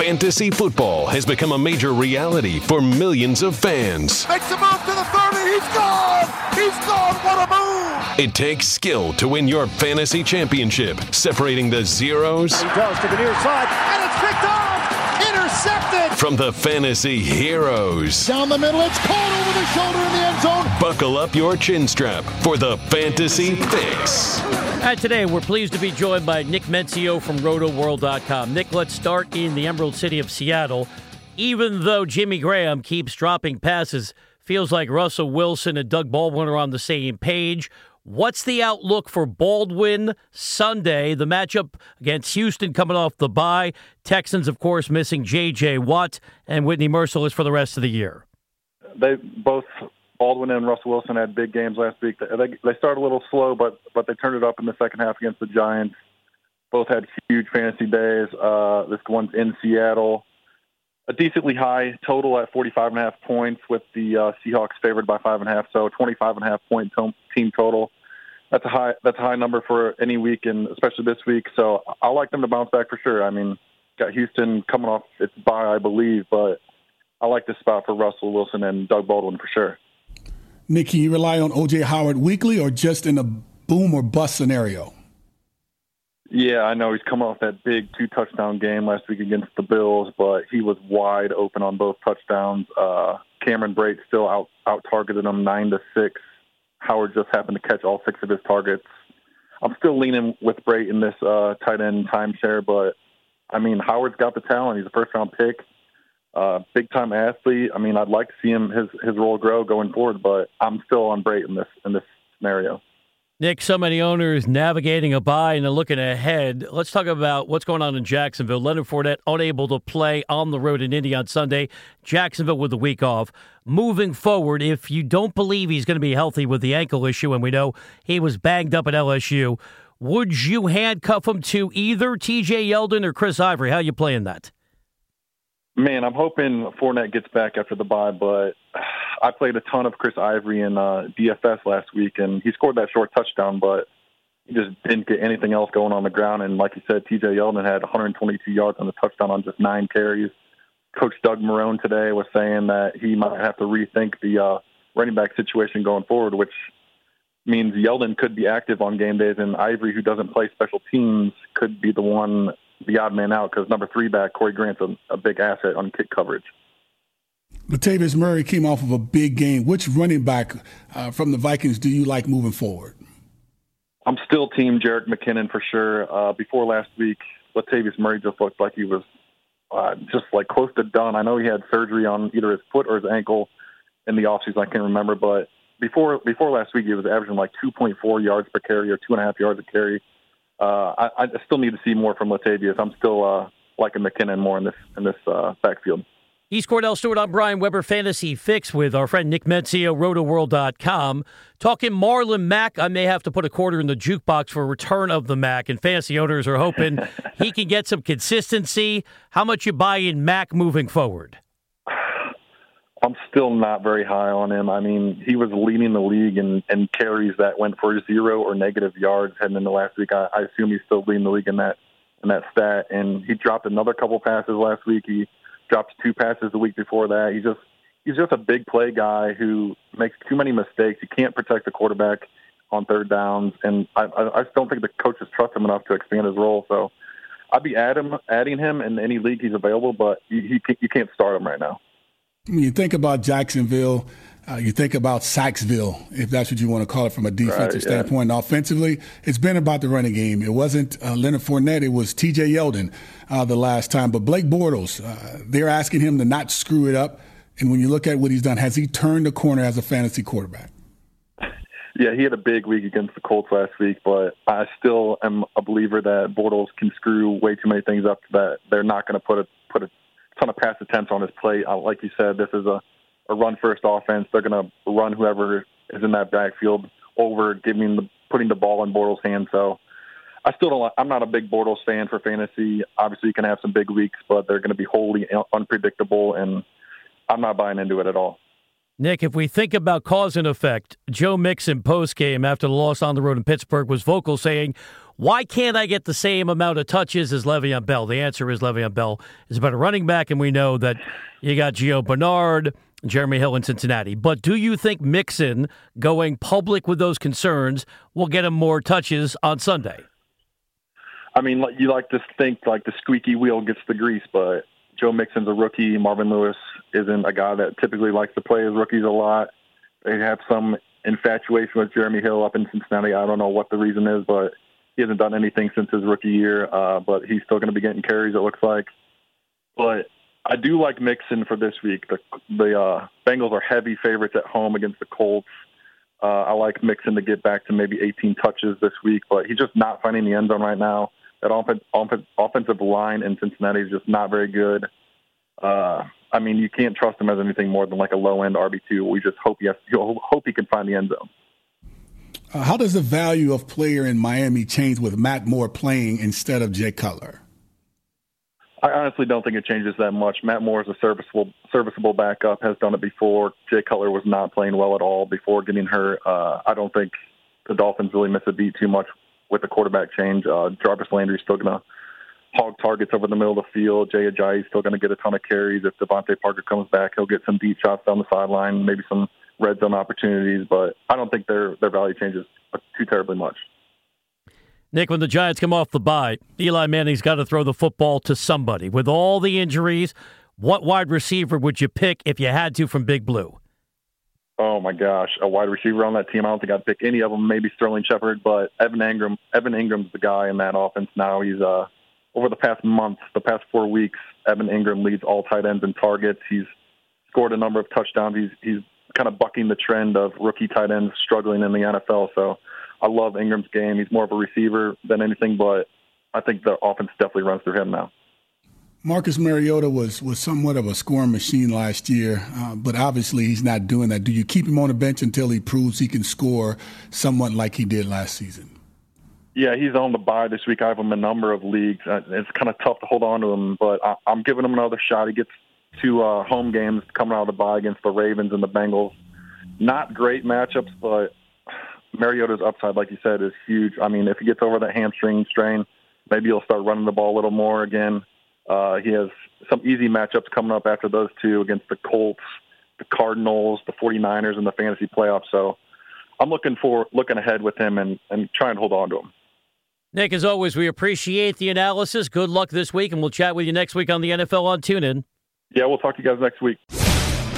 Fantasy football has become a major reality for millions of fans. Makes a move to the 30. He's gone. He's gone. What a move. It takes skill to win your fantasy championship, separating the zeros He does to the near side, and it's picked off. Intercepted. from the fantasy heroes. Down the middle, it's caught over the shoulder in the end zone. Buckle up your chin strap for the Fantasy Fix. And today we're pleased to be joined by Nick Mensio from RotoWorld.com. Nick, let's start in the Emerald City of Seattle. Even though Jimmy Graham keeps dropping passes, feels like Russell Wilson and Doug Baldwin are on the same page. What's the outlook for Baldwin Sunday? The matchup against Houston coming off the bye. Texans, of course, missing J.J. Watt and Whitney Mercilus for the rest of the year. they both Baldwin and Russell Wilson had big games last week. They they started a little slow, but but they turned it up in the second half against the Giants. Both had huge fantasy days. Uh, this one's in Seattle. A decently high total at 45 and a half points, with the uh, Seahawks favored by five and a half. So 25 and a half point to- team total. That's a high. That's a high number for any week, and especially this week. So I like them to bounce back for sure. I mean, got Houston coming off its bye, I believe, but I like this spot for Russell Wilson and Doug Baldwin for sure. Nick, can you rely on OJ Howard weekly or just in a boom or bust scenario? Yeah, I know he's coming off that big two touchdown game last week against the Bills, but he was wide open on both touchdowns. Uh, Cameron Brate still out out targeted him nine to six. Howard just happened to catch all six of his targets. I'm still leaning with Brate in this uh, tight end timeshare, but I mean Howard's got the talent. He's a first round pick, uh, big time athlete. I mean I'd like to see him his his role grow going forward, but I'm still on Brate in this in this scenario. Nick, so many owners navigating a buy and looking ahead. Let's talk about what's going on in Jacksonville. Leonard Fournette unable to play on the road in Indy on Sunday. Jacksonville with the week off. Moving forward, if you don't believe he's going to be healthy with the ankle issue, and we know he was banged up at LSU, would you handcuff him to either TJ Yeldon or Chris Ivory? How you playing that? Man, I'm hoping Fournette gets back after the bye, but I played a ton of Chris Ivory in uh, DFS last week, and he scored that short touchdown, but he just didn't get anything else going on the ground. And like you said, TJ Yeldon had 122 yards on the touchdown on just nine carries. Coach Doug Marrone today was saying that he might have to rethink the uh, running back situation going forward, which means Yeldon could be active on game days, and Ivory, who doesn't play special teams, could be the one, the odd man out, because number three back Corey Grant's a, a big asset on kick coverage. Latavius Murray came off of a big game. Which running back uh, from the Vikings do you like moving forward? I'm still team Jerick McKinnon for sure. Uh, before last week, Latavius Murray just looked like he was uh, just like close to done. I know he had surgery on either his foot or his ankle in the offseason. I can't remember, but before before last week, he was averaging like 2.4 yards per carry or two and a half yards a carry. Uh, I, I still need to see more from Latavius. I'm still uh, liking McKinnon more in this in this uh, backfield. He's Kordell Stewart. I'm Brian Weber, Fantasy Fix with our friend Nick Mensio, RotoWorld.com. Talking Marlon Mack, I may have to put a quarter in the jukebox for a return of the Mack, and fantasy owners are hoping he can get some consistency. How much you buy in Mack moving forward? I'm still not very high on him. I mean, he was leading the league in, in carries that went for zero or negative yards heading into last week. I, I assume he's still leading the league in that in that stat. And he dropped another couple passes last week. He dropped two passes the week before that. He's just he's just a big play guy who makes too many mistakes. He can't protect the quarterback on third downs, and I, I, I just don't think the coaches trust him enough to expand his role. So I'd be add him, adding him in any league he's available, but you, you, you can't start him right now. When you think about Jacksonville, uh, you think about Saxville, if that's what you want to call it from a defensive Right, yeah. standpoint. Offensively, it's been about the running game. It wasn't uh, Leonard Fournette, it was TJ Yeldon uh, the last time. But Blake Bortles, uh, they're asking him to not screw it up. And when you look at what he's done, has he turned the corner as a fantasy quarterback? Yeah, he had a big week against the Colts last week, but I still am a believer that Bortles can screw way too many things up that they're not going to put a put a ton of pass attempts on his plate. Uh, like you said, this is a, a run first offense. They're going to run whoever is in that backfield over, giving the putting the ball in Bortles' hands. So I still don't. I'm not a big Bortles fan for fantasy. Obviously, you can have some big weeks, but they're going to be wholly unpredictable, and I'm not buying into it at all. Nick, if we think about cause and effect, Joe Mixon post game after the loss on the road in Pittsburgh was vocal saying, Why can't I get the same amount of touches as Le'Veon Bell? The answer is Le'Veon Bell is about a better running back, and we know that you got Gio Bernard, Jeremy Hill in Cincinnati. But do you think Mixon going public with those concerns will get him more touches on Sunday? I mean, you like to think like the squeaky wheel gets the grease, but Joe Mixon's a rookie. Marvin Lewis isn't a guy that typically likes to play as rookies a lot. They have some infatuation with Jeremy Hill up in Cincinnati. I don't know what the reason is, but he hasn't done anything since his rookie year. Uh, but he's still going to be getting carries. It looks like. But I do like Mixon for this week. The the uh, Bengals are heavy favorites at home against the Colts. Uh, I like Mixon to get back to maybe 18 touches this week, but he's just not finding the end zone right now. That off- off- offensive line in Cincinnati is just not very good. Uh, I mean, you can't trust him as anything more than like a low end RB two. We just hope he has, hope he can find the end zone. Uh, how does the value of player in Miami change with Matt Moore playing instead of Jay Cutler? I honestly don't think it changes that much. Matt Moore is a serviceable serviceable backup, has done it before. Jay Cutler was not playing well at all before getting hurt. Uh, I don't think the Dolphins really miss a beat too much with the quarterback change. Uh, Jarvis is still going to hog targets over the middle of the field. Jay Ajayi is still going to get a ton of carries. If DeVante Parker comes back, he'll get some deep shots down the sideline, maybe some red zone opportunities. But I don't think their their value changes too terribly much. Nick, when the Giants come off the bye, Eli Manning's got to throw the football to somebody. With all the injuries, what wide receiver would you pick if you had to from Big Blue? Oh my gosh, a wide receiver on that team. I don't think I'd pick any of them. Maybe Sterling Shepard, but Evan Engram. Evan Engram's the guy in that offense now. He's uh over the past month, the past four weeks, Evan Engram leads all tight ends in targets. He's scored a number of touchdowns. He's he's kind of bucking the trend of rookie tight ends struggling in the NFL. So I love Engram's game. He's more of a receiver than anything, but I think the offense definitely runs through him now. Marcus Mariota was was somewhat of a scoring machine last year, uh, but obviously he's not doing that. Do you keep him on the bench until he proves he can score somewhat like he did last season? Yeah, he's on the bye this week. I have him in a number of leagues. Uh, it's kind of tough to hold on to him, but I, am giving him another shot. He gets two uh, home games coming out of the bye against the Ravens and the Bengals. Not great matchups, but Mariota's upside, like you said, is huge. I mean, if he gets over that hamstring strain, maybe he'll start running the ball a little more again. Uh, he has some easy matchups coming up after those two against the Colts, the Cardinals, the 49ers, and the fantasy playoffs. So I'm looking for looking ahead with him and, and trying to hold on to him. Nick, as always, we appreciate the analysis. Good luck this week, and we'll chat with you next week on the NFL on TuneIn. Yeah, we'll talk to you guys next week.